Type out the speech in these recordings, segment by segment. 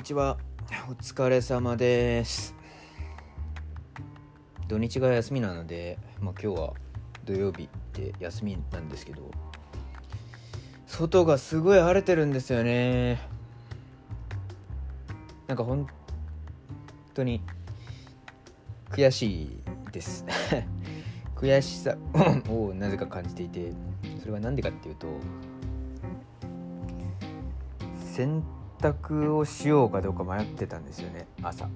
にちはお疲れ様です。土日が休みなので、まあ、今日は土曜日って休みなんですけど外がすごい晴れてるんですよね。なんか本当に悔しいです。悔しさ をなぜか感じていてそれは何でかっていうと洗濯をしようかどうか迷ってたんですよね朝。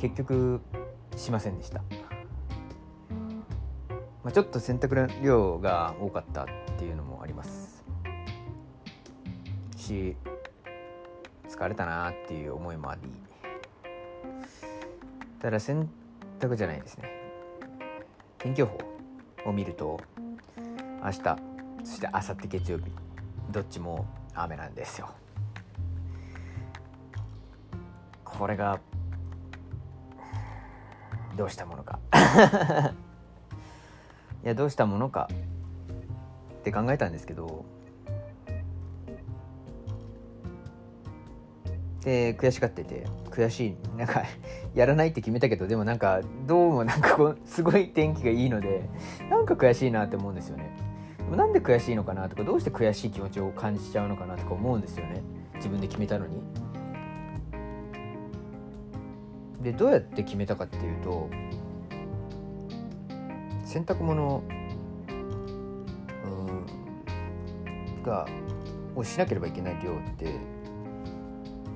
結局しませんでした、まあ、ちょっと洗濯量が多かったっていうのもあります。し疲れたなっていう思いもあり。ただ洗濯じゃないですね。天気予報を見ると明日そして明後日月曜日。どっちも雨なんですよ。これがどうしたものか。いやどうしたものかって考えたんですけど。で悔しがってて悔しい。なんかやらないって決めたけどでもなんかどうもなんかこうすごい天気がいいのでなんか悔しいなって思うんですよね。なんで悔しいのかなとかどうして悔しい気持ちを感じちゃうのかなとか思うんですよね。自分で決めたのに。でどうやって決めたかっていうと洗濯物がをしなければいけない量って、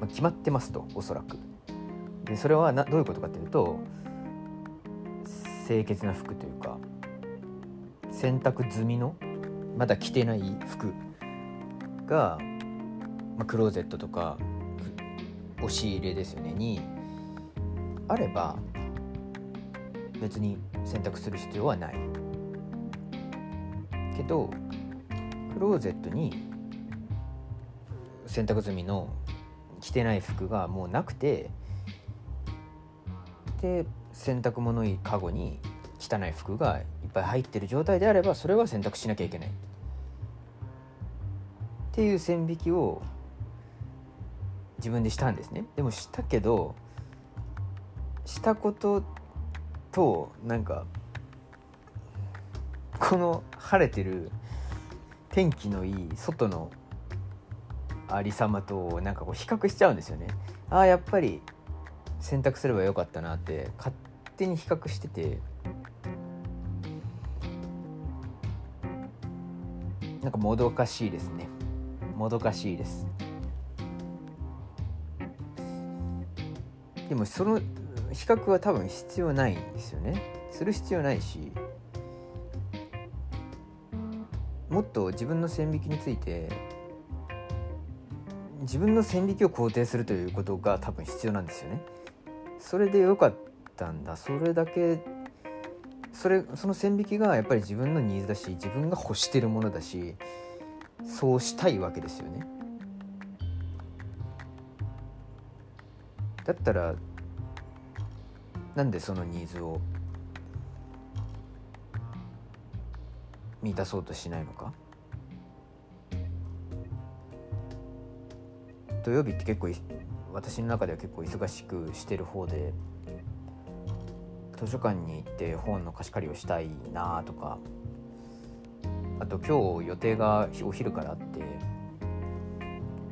まあ、決まってますとおそらく。でそれはなどういうことかというと清潔な服というか洗濯済みのまだ着てない服が、まあ、クローゼットとか押し入れですよねにあれば別に洗濯する必要はない。けどクローゼットに洗濯済みの着てない服がもうなくてで洗濯物いいカゴに汚い服がいっぱい入ってる状態であればそれは洗濯しなきゃいけない。っていう線引きを自分でしたんですね。でもしたけどしたこととなんかこの晴れてる天気のいい外のありさまとなんかこう比較しちゃうんですよね。ああやっぱり選択すればよかったなって勝手に比較しててなんかもどかしいですね。もどかしいです。でもその比較は多分必要ないんですよね。する必要ないし。もっと自分の線引きについて自分の線引きを肯定するということが多分必要なんですよね。それでよかったんだ。それだけそれその線引きがやっぱり自分のニーズだし自分が欲してるものだしそうしたいわけですよね。だったらなんでそのニーズを満たそうとしないのか？土曜日って結構私の中では結構忙しくしてる方で図書館に行って本の貸し借りをしたいなとかあと今日予定がお昼からあって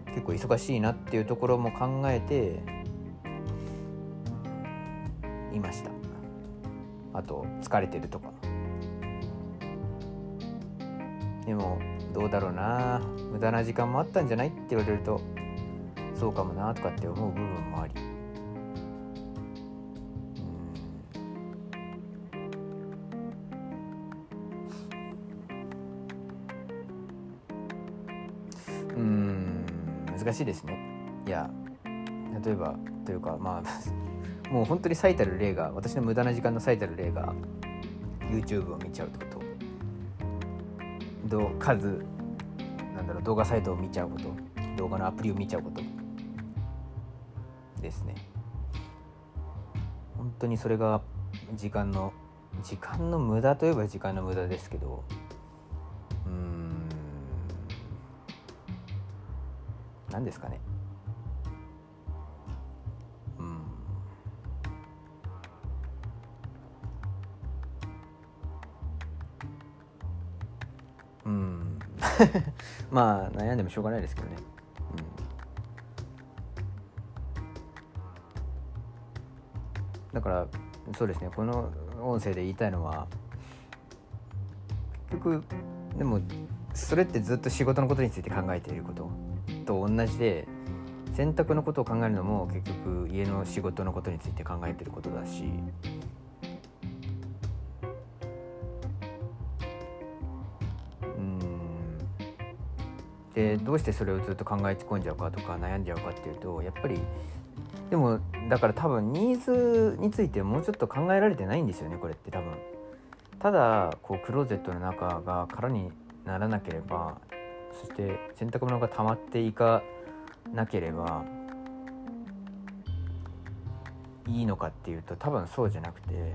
結構忙しいなっていうところも考えていました。あと疲れてるとかでもどうだろうな。無駄な時間もあったんじゃないって言われるとそうかもなとかって思う部分もあり。難しいですね。いや例えばというかまあ もう本当に最たる例が私の無駄な時間の最たる例が YouTube を見ちゃうってこと。ど数なんだろう動画サイトを見ちゃうこと。動画のアプリを見ちゃうこと。ですね。本当にそれが時間の時間の無駄といえば時間の無駄ですけど。何ですかね。うん。うん。まあ悩んでもしょうがないですけどね、うん、だからそうですね。この音声で言いたいのは結局でもそれってずっと仕事のことについて考えていること。と同じで洗濯のことを考えるのも結局家の仕事のことについて考えてることだし。うん。でどうしてそれをずっと考え込んじゃうかとか悩んじゃうかっていうとやっぱりでもだから多分ニーズについてもうちょっと考えられてないんですよねこれって多分。ただこうクローゼットの中が空にならなければそして洗濯物が溜まっていかなければいいのかっていうと多分そうじゃなくて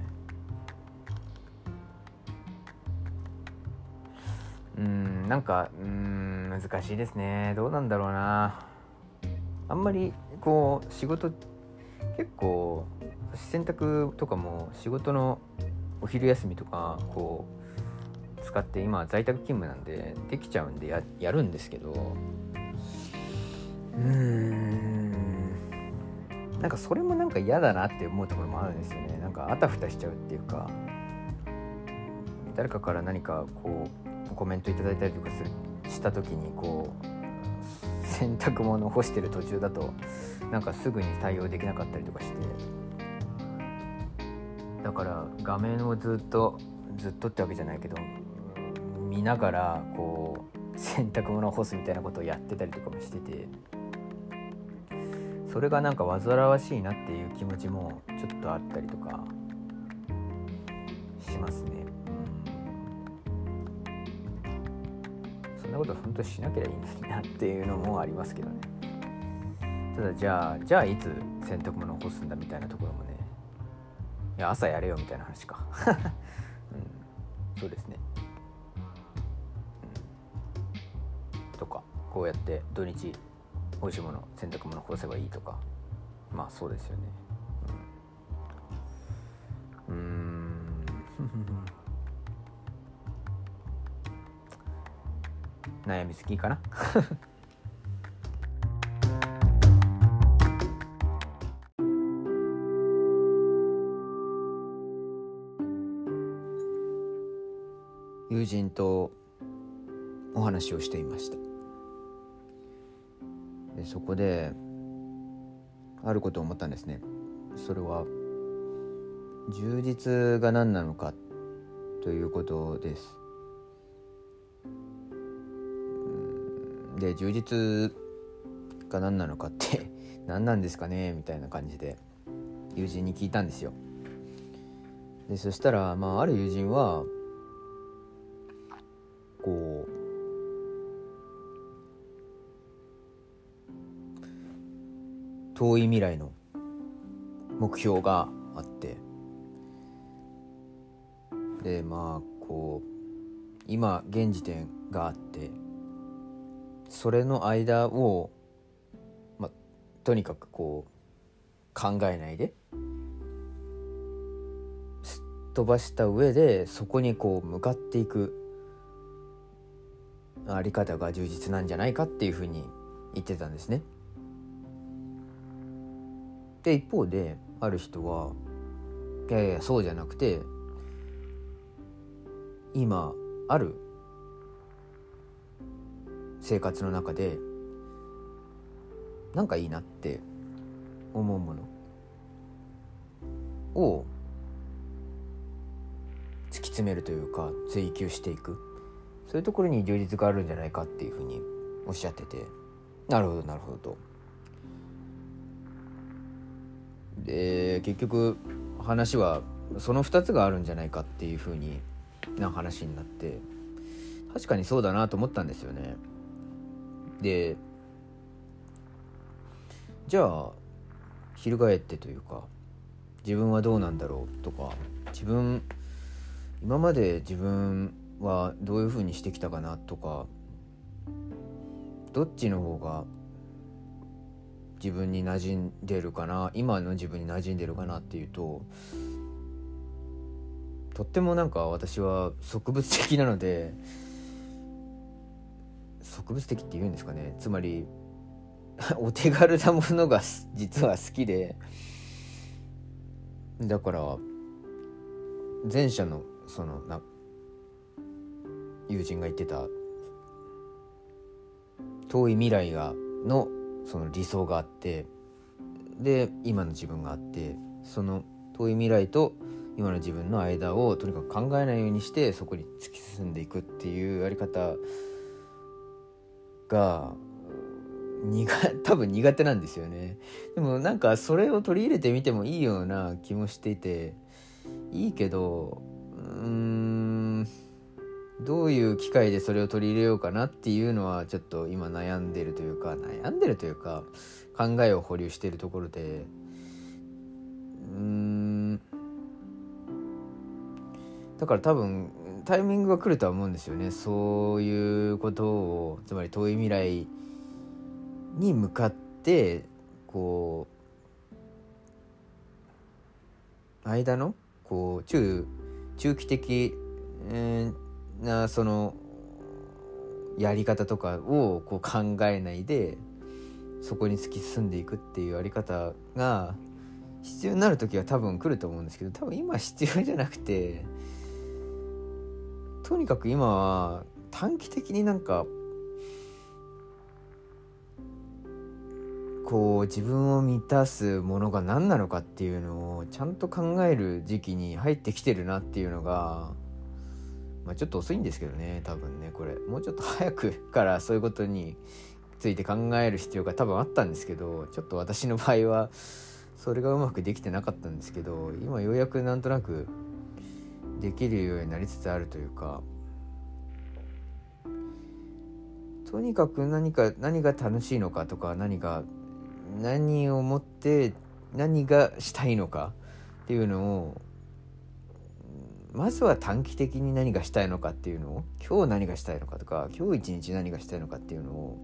うんなんかうん難しいですね。どうなんだろうな。あんまりこう仕事結構洗濯とかも仕事のお昼休みとかこう使って今在宅勤務なんでできちゃうんでややるんですけど。うん。なんかそれもなんか嫌だなって思うところもあるんですよね。なんかあたふたしちゃうっていうか。誰かから何かこうコメントいただいたりとかするした時にこう洗濯物を干してる途中だとなんかすぐに対応できなかったりとかして。だから画面をずっとずっとってわけじゃないけど見ながらこう洗濯物を干すみたいなことをやってたりとかもしてて。それがなんか煩わしいなっていう気持ちもちょっとあったりとかしますね。そんなこと本当しなきゃいいんですなっていうのもありますけどね。ただじゃあじゃあいつ洗濯物を干すんだみたいなところもね。いや朝やれよみたいな話か、うん、そうですね、こうやって土日美味しいもの洗濯物干せばいいとか。まあそうですよね。うん。うん。悩みすぎかな？友人とお話をしていました。でそこであることを思ったんですね。それは充実が何なのかということです。で充実が何なのかって 何なんですかねみたいな感じで友人に聞いたんですよ。でそしたら、まあ、ある友人は遠い未来の目標があってでまあこう今現時点があってそれの間を、まあ、とにかくこう考えないですっ飛ばした上でそこにこう向かっていくあり方が充実なんじゃないかっていうふうに言ってたんですね。で一方である人はいやいやそうじゃなくて今ある生活の中でなんかいいなって思うものを突き詰めるというか追求していくそういうところに充実があるんじゃないかっていうふうにおっしゃっててなるほどなるほどと。で結局話はその2つがあるんじゃないかっていうふうにな話になって確かにそうだなと思ったんですよね。でじゃあ翻ってというか自分はどうなんだろうとか自分今まで自分はどういうふうにしてきたかなとかどっちの方が自分に馴染んでるかな今の自分に馴染んでるかなっていうととってもなんか私は植物的なので植物的って言うんですかねつまり お手軽なものが実は好きでだから前者のそのな友人が言ってた遠い未来がのその理想があってで今の自分があってその遠い未来と今の自分の間をとにかく考えないようにしてそこに突き進んでいくっていうやり方が 多分苦手なんですよね。でもなんかそれを取り入れてみてもいいような気もしていていいけどうーんどういう機会でそれを取り入れようかなっていうのはちょっと今悩んでるというか悩んでるというか考えを保留しているところでうん。だから多分タイミングが来るとは思うんですよね。そういうことをつまり遠い未来に向かってこう間のこう中中期的、えー、なそのやり方とかをこう考えないでそこに突き進んでいくっていうやり方が必要になる時は多分来ると思うんですけど多分今必要じゃなくてとにかく今は短期的になんかこう自分を満たすものが何なのかっていうのをちゃんと考える時期に入ってきてるなっていうのが、まあ、ちょっと遅いんですけどね多分ねこれ。もうちょっと早く からそういうことについて考える必要が多分あったんですけどちょっと私の場合はそれがうまくできてなかったんですけど今ようやくなんとなくできるようになりつつあるというかとにかく何か何が楽しいのかとか何が何をもって何がしたいのかっていうのをまずは短期的に何がしたいのかっていうのを今日何がしたいのかとか今日一日何がしたいのかっていうのを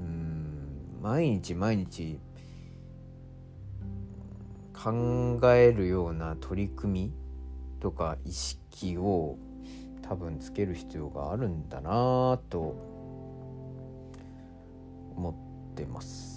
うん毎日毎日考えるような取り組みとか意識を多分つける必要があるんだなと思ってます。